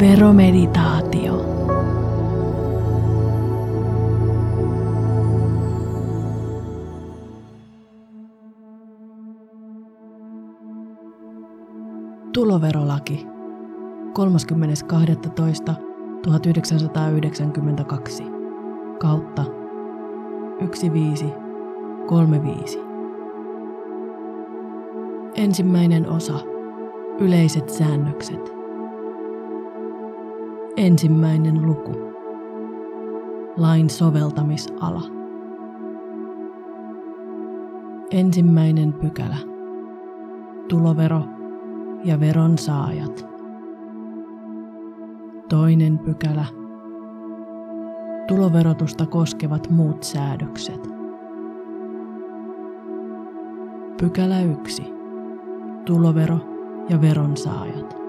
Veromeditaatio. Tuloverolaki 30.12.1992 kautta 1535. Ensimmäinen osa. Yleiset säännökset. Ensimmäinen luku. Lain soveltamisala. Ensimmäinen pykälä. Tulovero ja veron saajat. Toinen pykälä. Tuloverotusta koskevat muut säädökset. Pykälä 1. Tulovero ja veronsaajat.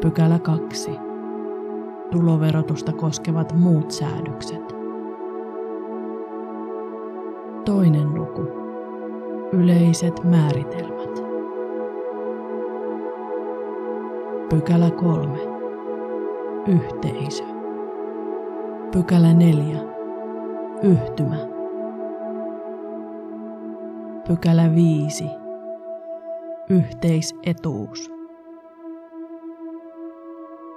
Pykälä 2. Tuloverotusta koskevat muut säädökset. Toinen luku. Yleiset määritelmät. Pykälä 3. Yhteisö. Pykälä 4. Yhtymä. Pykälä 5. Yhteisetuus.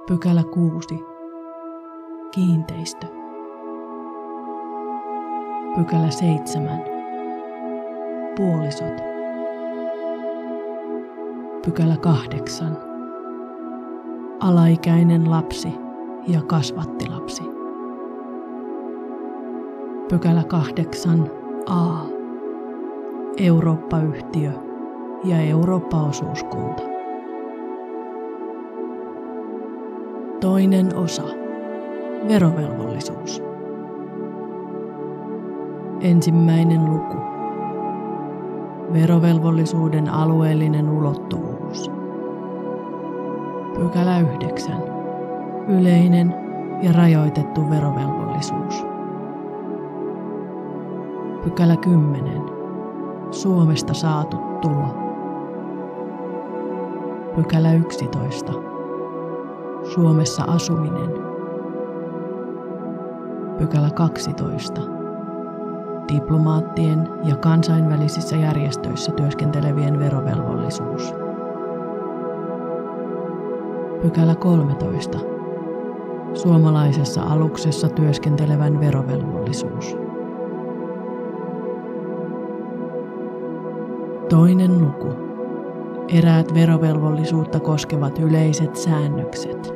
Pykälä 6. Kiinteistö. Pykälä 7. Puolisot. Pykälä 8. Alaikäinen lapsi ja kasvattilapsi. Pykälä 8. A. Eurooppa-yhtiö ja Eurooppa-osuuskunta. Toinen osa. Verovelvollisuus. Ensimmäinen luku. Verovelvollisuuden alueellinen ulottuvuus. Pykälä 9. Yleinen ja rajoitettu verovelvollisuus. Pykälä 10. Suomesta saatu tulo. Pykälä 11. Suomessa asuminen. Pykälä 12. Diplomaattien ja kansainvälisissä järjestöissä työskentelevien verovelvollisuus. Pykälä 13. Suomalaisessa aluksessa työskentelevän verovelvollisuus. Toinen luku. Eräät verovelvollisuutta koskevat yleiset säännökset.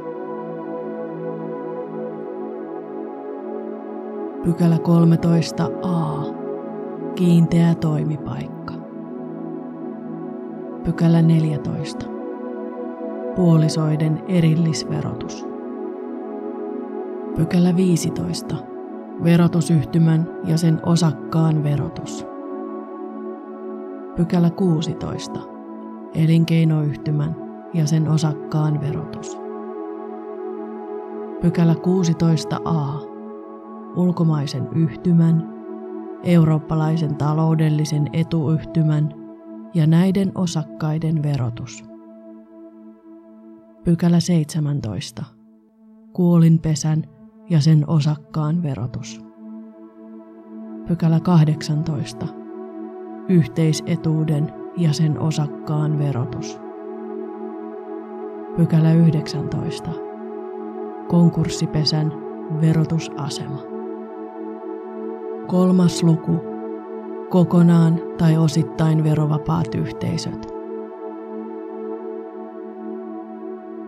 Pykälä 13a. Kiinteä toimipaikka. Pykälä 14. Puolisoiden erillisverotus. Pykälä 15. Verotusyhtymän ja sen osakkaan verotus. Pykälä 16. Elinkeinoyhtymän ja sen osakkaan verotus. Pykälä 16a ulkomaisen yhtymän, eurooppalaisen taloudellisen etuyhtymän ja näiden osakkaiden verotus. Pykälä 17. Kuolinpesän ja sen osakkaan verotus. Pykälä 18. Yhteisetuuden ja sen osakkaan verotus. Pykälä 19. Konkurssipesän verotusasema. Kolmas luku. Kokonaan tai osittain verovapaat yhteisöt.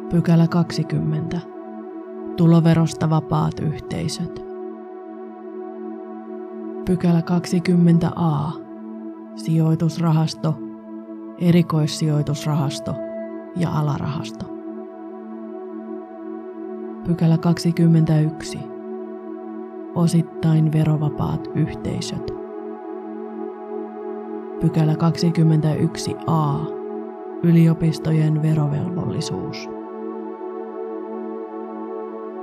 Pykälä 20. Tuloverosta vapaat yhteisöt. Pykälä 20a. Sijoitusrahasto, erikoissijoitusrahasto ja alarahasto. Pykälä 21 osittain verovapaat yhteisöt. Pykälä 21a. Yliopistojen verovelvollisuus.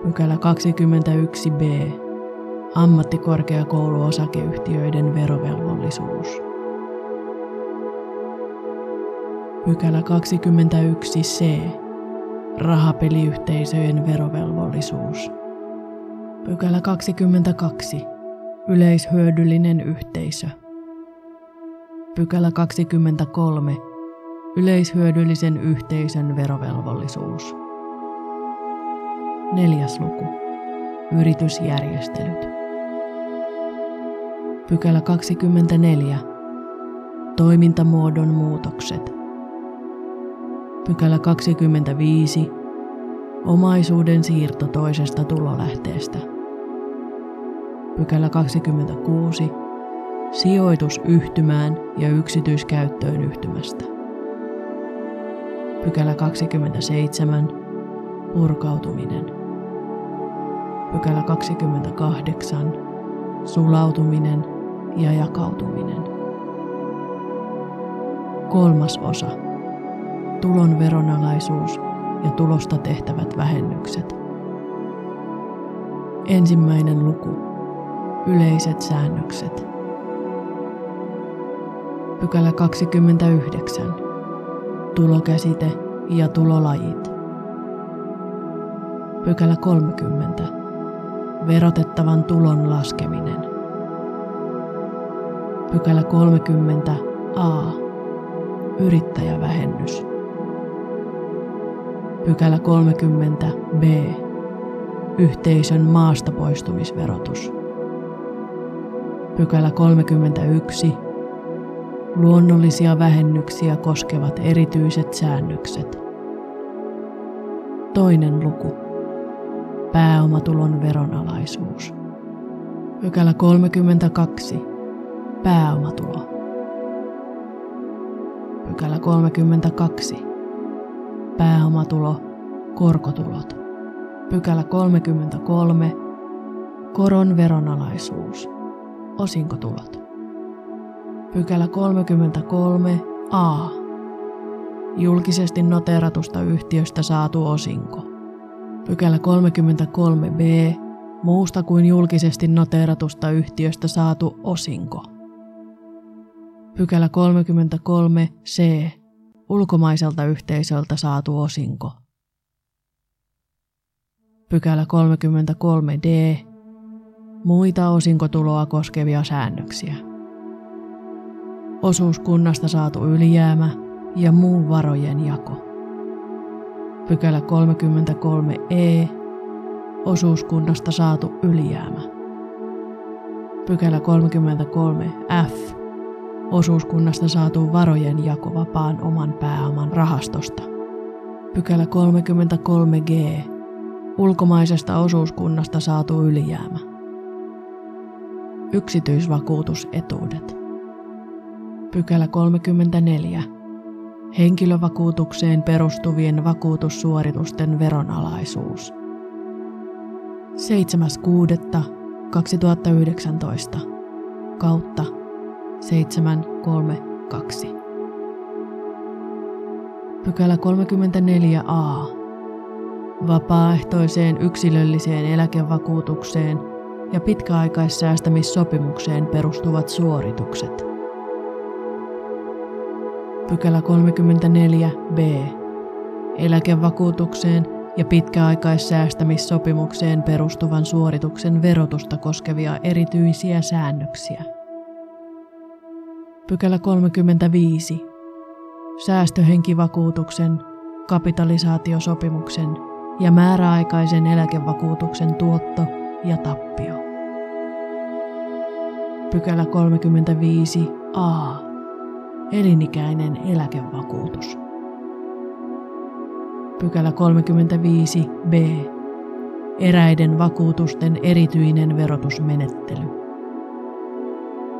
Pykälä 21b. Ammattikorkeakouluosakeyhtiöiden verovelvollisuus. Pykälä 21c. Rahapeliyhteisöjen verovelvollisuus. Pykälä 22. Yleishyödyllinen yhteisö. Pykälä 23. Yleishyödyllisen yhteisön verovelvollisuus. Neljäs luku. Yritysjärjestelyt. Pykälä 24. Toimintamuodon muutokset. Pykälä 25. Omaisuuden siirto toisesta tulolähteestä. Pykälä 26. Sijoitus yhtymään ja yksityiskäyttöön yhtymästä. Pykälä 27. Purkautuminen. Pykälä 28. Sulautuminen ja jakautuminen. Kolmas osa. Tulon veronalaisuus ja tulosta tehtävät vähennykset. Ensimmäinen luku. Yleiset säännökset. Pykälä 29. Tulokäsite ja tulolajit. Pykälä 30. Verotettavan tulon laskeminen. Pykälä 30 a. Yrittäjävähennys. Pykälä 30 b. Yhteisön maasta poistumisverotus. Pykälä 31. Luonnollisia vähennyksiä koskevat erityiset säännökset. Toinen luku. Pääomatulon veronalaisuus. Pykälä 32. Pääomatulo. Pykälä 32. Pääomatulo, korkotulot. Pykälä 33. Koron veronalaisuus. Osinkotulot. Pykälä 33 a. Julkisesti noteratusta yhtiöstä saatu osinko. Pykälä 33 b. Muusta kuin julkisesti noteratusta yhtiöstä saatu osinko. Pykälä 33 c. Ulkomaiselta yhteisöltä saatu osinko. Pykälä 33d. Muita osinkotuloa koskevia säännöksiä. Osuuskunnasta saatu ylijäämä ja muu varojen jako. Pykälä 33e. Osuuskunnasta saatu ylijäämä. Pykälä 33f osuuskunnasta saatu varojen jako vapaan oman pääoman rahastosta. Pykälä 33g. Ulkomaisesta osuuskunnasta saatu ylijäämä. Yksityisvakuutusetuudet. Pykälä 34. Henkilövakuutukseen perustuvien vakuutussuoritusten veronalaisuus. 7.6.2019 kautta 732. Pykälä 34a. Vapaaehtoiseen yksilölliseen eläkevakuutukseen ja pitkäaikaissäästämissopimukseen perustuvat suoritukset. Pykälä 34b. Eläkevakuutukseen ja pitkäaikaissäästämissopimukseen perustuvan suorituksen verotusta koskevia erityisiä säännöksiä. Pykälä 35. Säästöhenkivakuutuksen, kapitalisaatiosopimuksen ja määräaikaisen eläkevakuutuksen tuotto ja tappio. Pykälä 35 a. Elinikäinen eläkevakuutus. Pykälä 35 b. Eräiden vakuutusten erityinen verotusmenettely.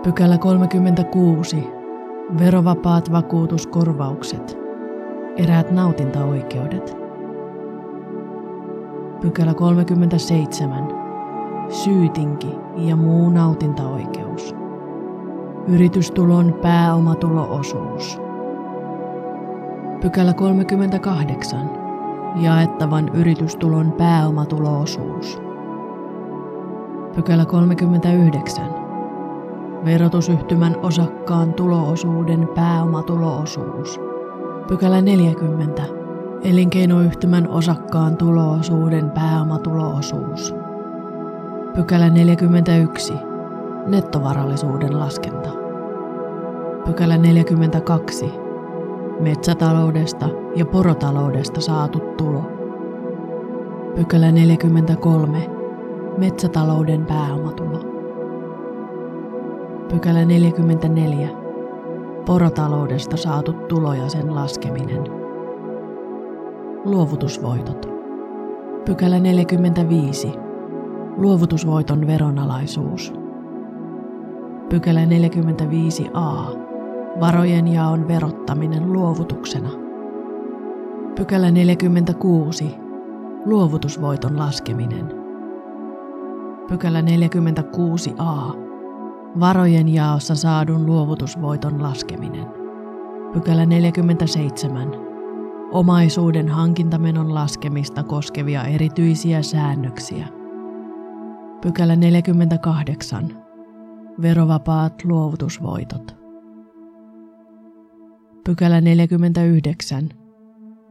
Pykälä 36. Verovapaat vakuutuskorvaukset. Eräät nautintaoikeudet. Pykälä 37. Syytinki ja muu nautintaoikeus. Yritystulon pääomatuloosuus. Pykälä 38. Jaettavan yritystulon pääomatuloosuus. Pykälä 39 Verotusyhtymän osakkaan tuloosuuden pääomatuloosuus. Pykälä 40. Elinkeinoyhtymän osakkaan tuloosuuden pääomatuloosuus. Pykälä 41. Nettovarallisuuden laskenta. Pykälä 42. Metsätaloudesta ja porotaloudesta saatu tulo. Pykälä 43. Metsätalouden pääomatulo. Pykälä 44. Porotaloudesta saatu tulo ja sen laskeminen. Luovutusvoitot. Pykälä 45. Luovutusvoiton veronalaisuus. Pykälä 45a. Varojen jaon verottaminen luovutuksena. Pykälä 46. Luovutusvoiton laskeminen. Pykälä 46a. Varojen jaossa saadun luovutusvoiton laskeminen. Pykälä 47. Omaisuuden hankintamenon laskemista koskevia erityisiä säännöksiä. Pykälä 48. Verovapaat luovutusvoitot. Pykälä 49.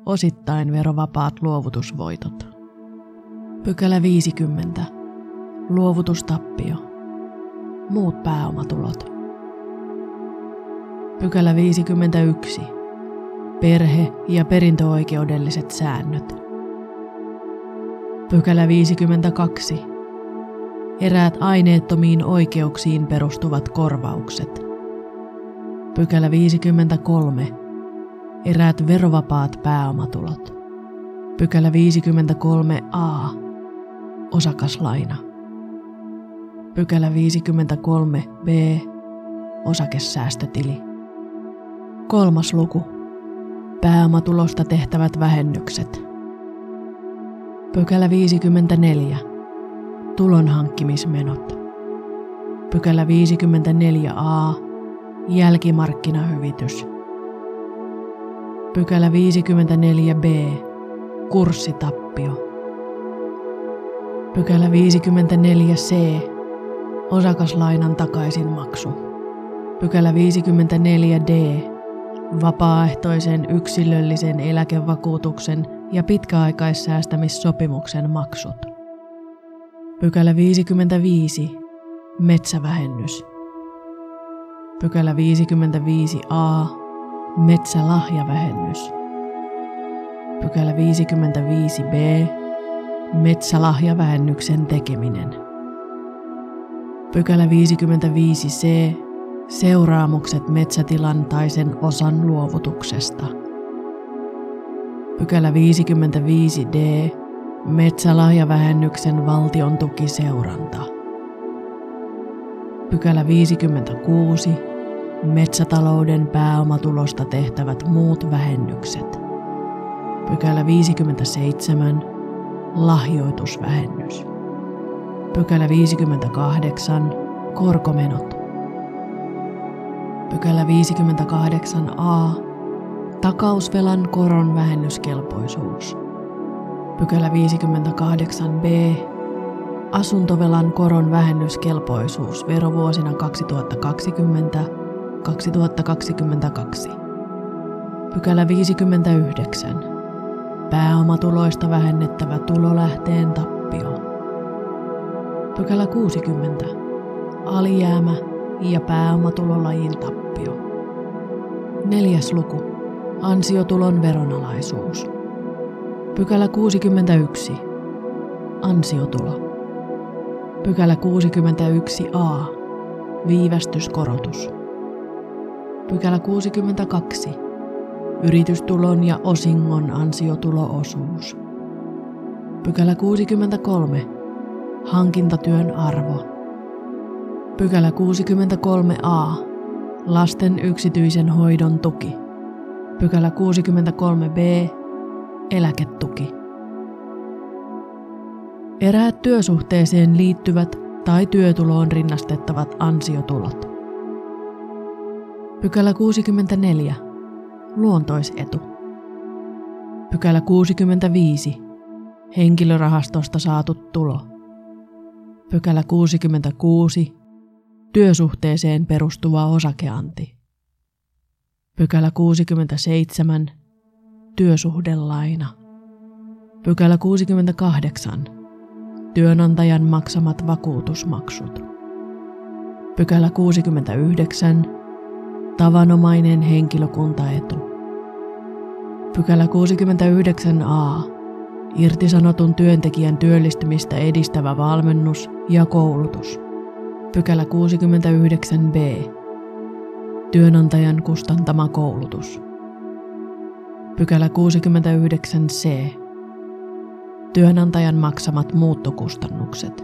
Osittain verovapaat luovutusvoitot. Pykälä 50. Luovutustappio. Muut pääomatulot. Pykälä 51. Perhe- ja perintöoikeudelliset säännöt. Pykälä 52. Eräät aineettomiin oikeuksiin perustuvat korvaukset. Pykälä 53. Eräät verovapaat pääomatulot. Pykälä 53a. Osakaslaina. Pykälä 53b. Osakesäästötili. Kolmas luku. Pääomatulosta tehtävät vähennykset. Pykälä 54. Tulonhankkimismenot. Pykälä 54a Jälkimarkkinahyvitys. Pykälä 54b. Kurssitappio. Pykälä 54c. Osakaslainan takaisinmaksu. Pykälä 54d. Vapaaehtoisen yksilöllisen eläkevakuutuksen ja pitkäaikaissäästämissopimuksen maksut. Pykälä 55. Metsävähennys. Pykälä 55a. Metsälahjavähennys. Pykälä 55b. Metsälahjavähennyksen tekeminen. Pykälä 55c. Seuraamukset metsätilan tai sen osan luovutuksesta. Pykälä 55d. Metsälahjavähennyksen valtion tukiseuranta. Pykälä 56 metsätalouden pääomatulosta tehtävät muut vähennykset. Pykälä 57. Lahjoitusvähennys. Pykälä 58. Korkomenot. Pykälä 58a. Takausvelan koron vähennyskelpoisuus. Pykälä 58b asuntovelan koron vähennyskelpoisuus verovuosina 2020-2022. Pykälä 59. Pääomatuloista vähennettävä tulolähteen tappio. Pykälä 60. Alijäämä ja pääomatulolajin tappio. Neljäs luku. Ansiotulon veronalaisuus. Pykälä 61. Ansiotulo. Pykälä 61a. Viivästyskorotus. Pykälä 62. Yritystulon ja osingon ansiotuloosuus. Pykälä 63. Hankintatyön arvo. Pykälä 63a. Lasten yksityisen hoidon tuki. Pykälä 63b. Eläketuki. Eräät työsuhteeseen liittyvät tai työtuloon rinnastettavat ansiotulot. Pykälä 64. Luontoisetu. Pykälä 65. Henkilörahastosta saatu tulo. Pykälä 66. Työsuhteeseen perustuva osakeanti. Pykälä 67. Työsuhdelaina. Pykälä 68. Työnantajan maksamat vakuutusmaksut. Pykälä 69. Tavanomainen henkilökuntaetu. Pykälä 69a. Irtisanotun työntekijän työllistymistä edistävä valmennus ja koulutus. Pykälä 69b. Työnantajan kustantama koulutus. Pykälä 69c. Työnantajan maksamat muuttokustannukset.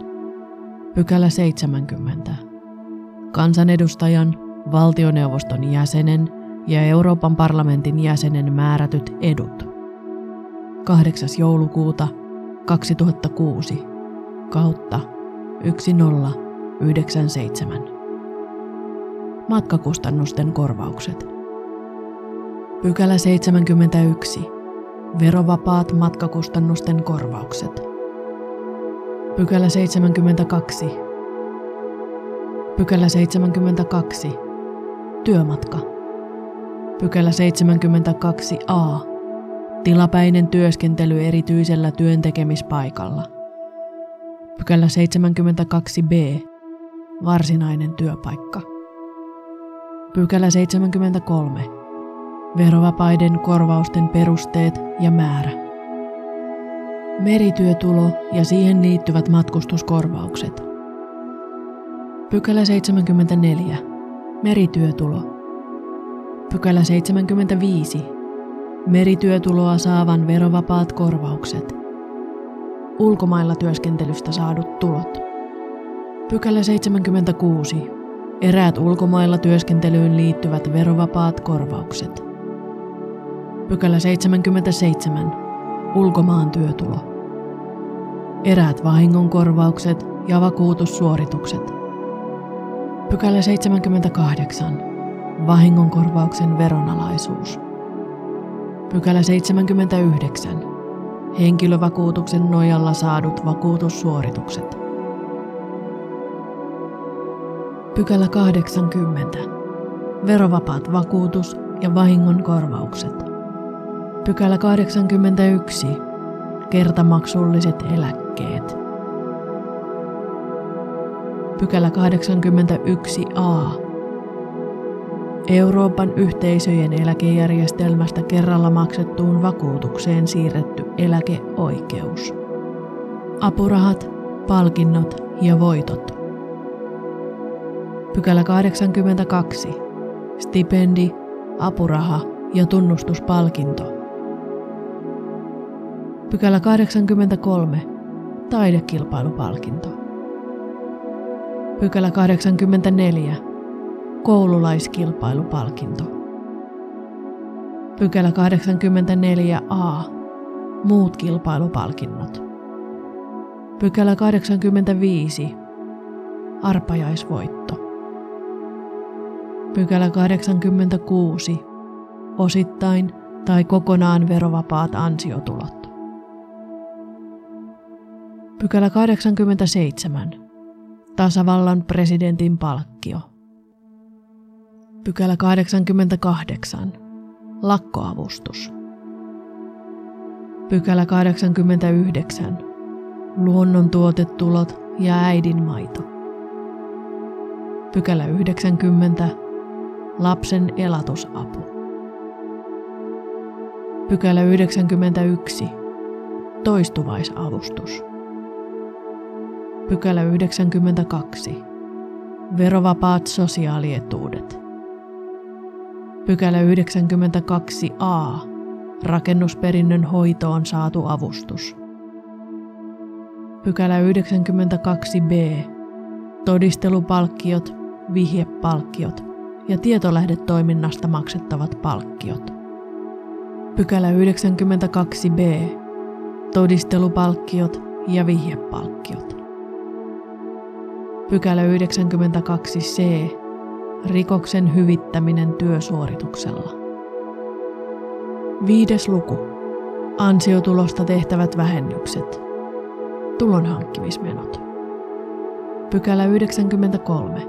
Pykälä 70. Kansanedustajan, valtioneuvoston jäsenen ja Euroopan parlamentin jäsenen määrätyt edut. 8. joulukuuta 2006 kautta 1097. Matkakustannusten korvaukset. Pykälä 71. Verovapaat matkakustannusten korvaukset. Pykälä 72. Pykälä 72. Työmatka. Pykälä 72a. Tilapäinen työskentely erityisellä työntekemispaikalla. Pykälä 72b. Varsinainen työpaikka. Pykälä 73. Verovapaiden korvausten perusteet ja määrä. Merityötulo ja siihen liittyvät matkustuskorvaukset. Pykälä 74. Merityötulo. Pykälä 75 Merityötuloa saavan verovapaat korvaukset. Ulkomailla työskentelystä saadut tulot. Pykälä 76. Eräät ulkomailla työskentelyyn liittyvät verovapaat korvaukset. Pykälä 77. Ulkomaan työtulo. Eräät vahingonkorvaukset ja vakuutussuoritukset. Pykälä 78. Vahingonkorvauksen veronalaisuus. Pykälä 79. Henkilövakuutuksen nojalla saadut vakuutussuoritukset. Pykälä 80. Verovapaat vakuutus- ja vahingonkorvaukset. Pykälä 81. Kertamaksulliset eläkkeet. Pykälä 81a. Euroopan yhteisöjen eläkejärjestelmästä kerralla maksettuun vakuutukseen siirretty eläkeoikeus. Apurahat, palkinnot ja voitot. Pykälä 82. Stipendi, apuraha ja tunnustuspalkinto. Pykälä 83. Taidekilpailupalkinto. Pykälä 84 koululaiskilpailupalkinto. Pykälä 84a. Muut kilpailupalkinnot. Pykälä 85. Arpajaisvoitto. Pykälä 86. Osittain tai kokonaan verovapaat ansiotulot. Pykälä 87. Tasavallan presidentin palkkio. Pykälä 88. Lakkoavustus. Pykälä 89. Luonnontuotetulot ja äidinmaito. Pykälä 90. Lapsen elatusapu. Pykälä 91. Toistuvaisavustus. Pykälä 92. Verovapaat sosiaalietuudet. Pykälä 92a. Rakennusperinnön hoitoon saatu avustus. Pykälä 92b. Todistelupalkkiot, vihjepalkkiot ja tietolähdetoiminnasta maksettavat palkkiot. Pykälä 92b. Todistelupalkkiot ja vihjepalkkiot. Pykälä 92c Rikoksen hyvittäminen työsuorituksella. Viides luku. Ansiotulosta tehtävät vähennykset. Tulonhankkimismenot. Pykälä 93.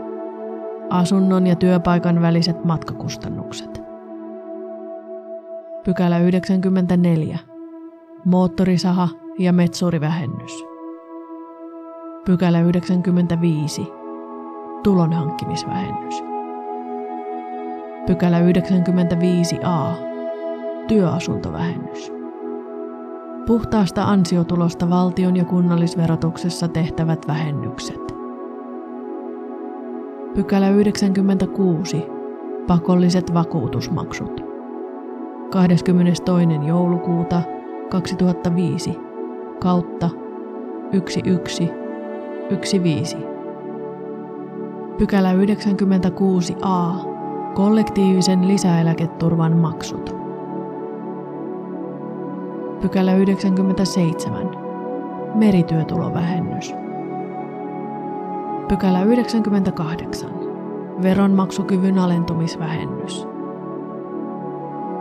Asunnon ja työpaikan väliset matkakustannukset. Pykälä 94. Moottorisaha ja metsurivähennys. Pykälä 95. Tulonhankkimisvähennys. Pykälä 95a. Työasuntovähennys. Puhtaasta ansiotulosta valtion ja kunnallisverotuksessa tehtävät vähennykset. Pykälä 96. Pakolliset vakuutusmaksut. 22. joulukuuta 2005 kautta 1115. Pykälä 96a. Kollektiivisen lisäeläketurvan maksut. Pykälä 97. Merityötulovähennys. Pykälä 98. Veronmaksukyvyn alentumisvähennys.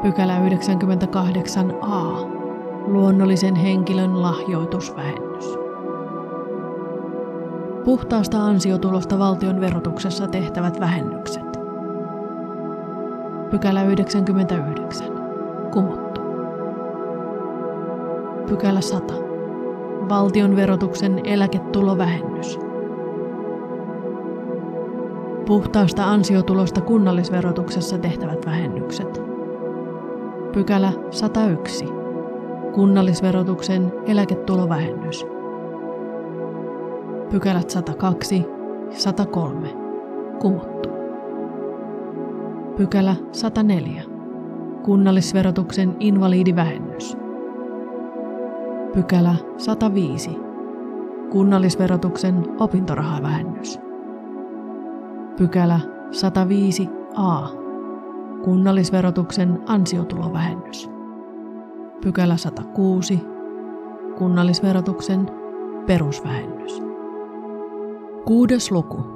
Pykälä 98a. Luonnollisen henkilön lahjoitusvähennys. Puhtaasta ansiotulosta valtion verotuksessa tehtävät vähennykset. Pykälä 99. Kumottu. Pykälä 100. Valtion verotuksen eläketulovähennys. Puhtaasta ansiotulosta kunnallisverotuksessa tehtävät vähennykset. Pykälä 101. Kunnallisverotuksen eläketulovähennys. Pykälät 102 ja 103. Kumottu. Pykälä 104. Kunnallisverotuksen invalidivähennys. Pykälä 105. Kunnallisverotuksen opintorahavähennys. Pykälä 105a. Kunnallisverotuksen ansiotulovähennys. Pykälä 106. Kunnallisverotuksen perusvähennys. Kuudes luku.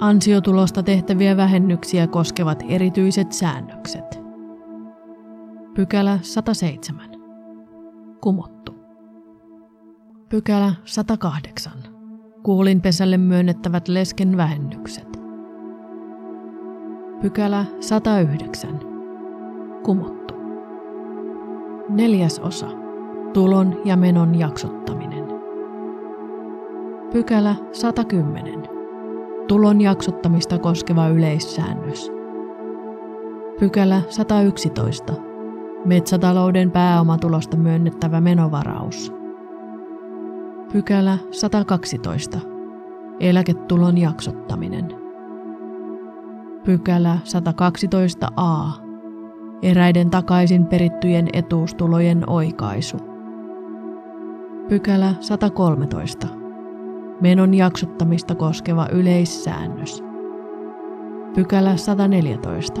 Ansiotulosta tehtäviä vähennyksiä koskevat erityiset säännökset. Pykälä 107. Kumottu. Pykälä 108. Kuulinpesälle myönnettävät lesken vähennykset. Pykälä 109. Kumottu. Neljäs osa. Tulon ja menon jaksottaminen. Pykälä 110. Tulon jaksottamista koskeva yleissäännös. Pykälä 111. Metsätalouden pääomatulosta myönnettävä menovaraus. Pykälä 112. Eläketulon jaksottaminen. Pykälä 112a. Eräiden takaisin perittyjen etuustulojen oikaisu. Pykälä 113. Menon jaksottamista koskeva yleissäännös. Pykälä 114.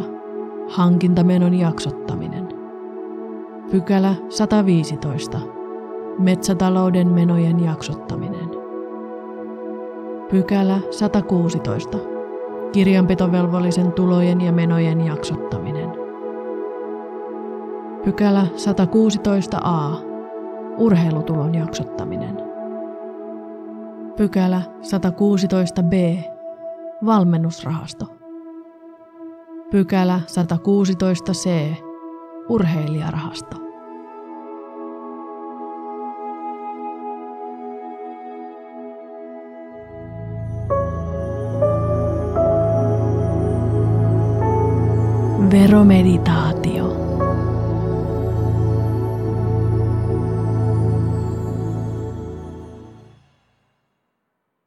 Hankintamenon jaksottaminen. Pykälä 115. Metsätalouden menojen jaksottaminen. Pykälä 116. Kirjanpitovelvollisen tulojen ja menojen jaksottaminen. Pykälä 116a. Urheilutulon jaksottaminen. Pykälä 116b. Valmennusrahasto. Pykälä 116c. Urheilijarahasto. Veromeditaatio.